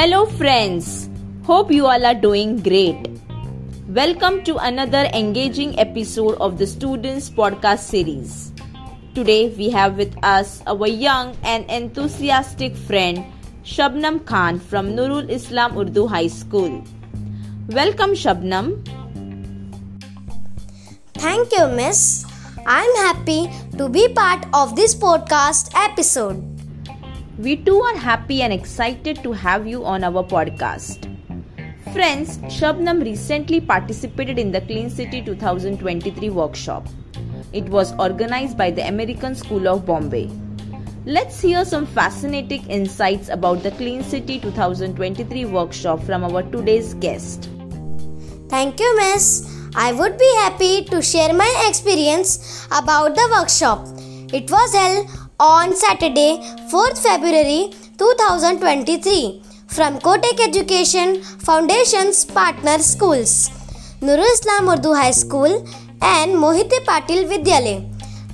Hello, friends. Hope you all are doing great. Welcome to another engaging episode of the Students Podcast series. Today, we have with us our young and enthusiastic friend Shabnam Khan from Nurul Islam Urdu High School. Welcome, Shabnam. Thank you, Miss. I'm happy to be part of this podcast episode. We too are happy and excited to have you on our podcast. Friends, Shabnam recently participated in the Clean City 2023 workshop. It was organized by the American School of Bombay. Let's hear some fascinating insights about the Clean City 2023 workshop from our today's guest. Thank you, Miss. I would be happy to share my experience about the workshop. It was held on Saturday, 4th February 2023 from Kotak Education Foundation's partner schools, Nurul Islam Urdu High School and Mohite Patil Vidyalay.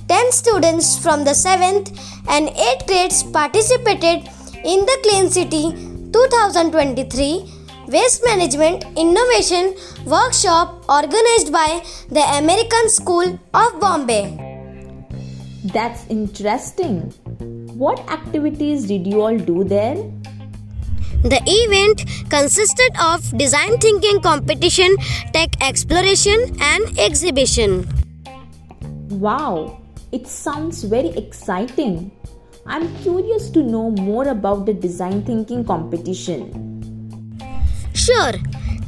10 students from the 7th and 8th grades participated in the Clean City 2023 Waste Management Innovation Workshop organized by the American School of Bombay. That's interesting. What activities did you all do there? The event consisted of design thinking competition, tech exploration, and exhibition. Wow, it sounds very exciting. I'm curious to know more about the design thinking competition. Sure.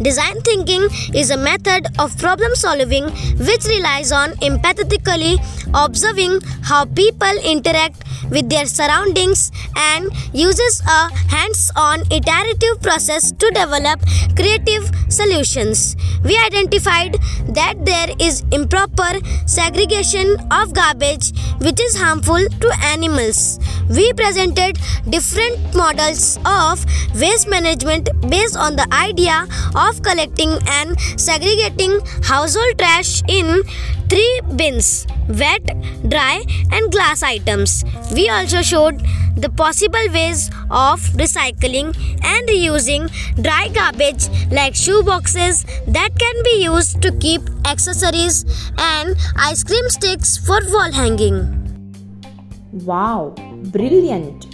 Design thinking is a method of problem solving which relies on empathetically observing how people interact with their surroundings and uses a hands on iterative process to develop creative solutions. We identified that there is improper segregation of garbage which is harmful to animals. We presented different models of waste management based on the idea of collecting and segregating household trash in three bins wet, dry, and glass items. We also showed the possible ways of recycling and reusing dry garbage like shoe boxes that can be used to keep accessories and ice cream sticks for wall hanging. Wow, brilliant!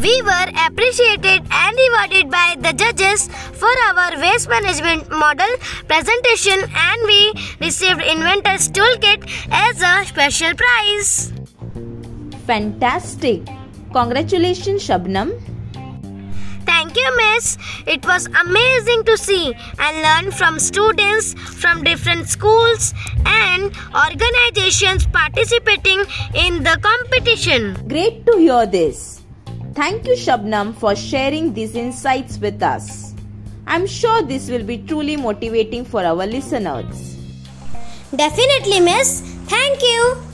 We were appreciated and rewarded by the judges for our waste management model presentation and we received Inventor's Toolkit as a special prize. Fantastic! Congratulations, Shabnam. You, Miss. It was amazing to see and learn from students from different schools and organizations participating in the competition. Great to hear this. Thank you, Shabnam, for sharing these insights with us. I'm sure this will be truly motivating for our listeners. Definitely, Miss. Thank you.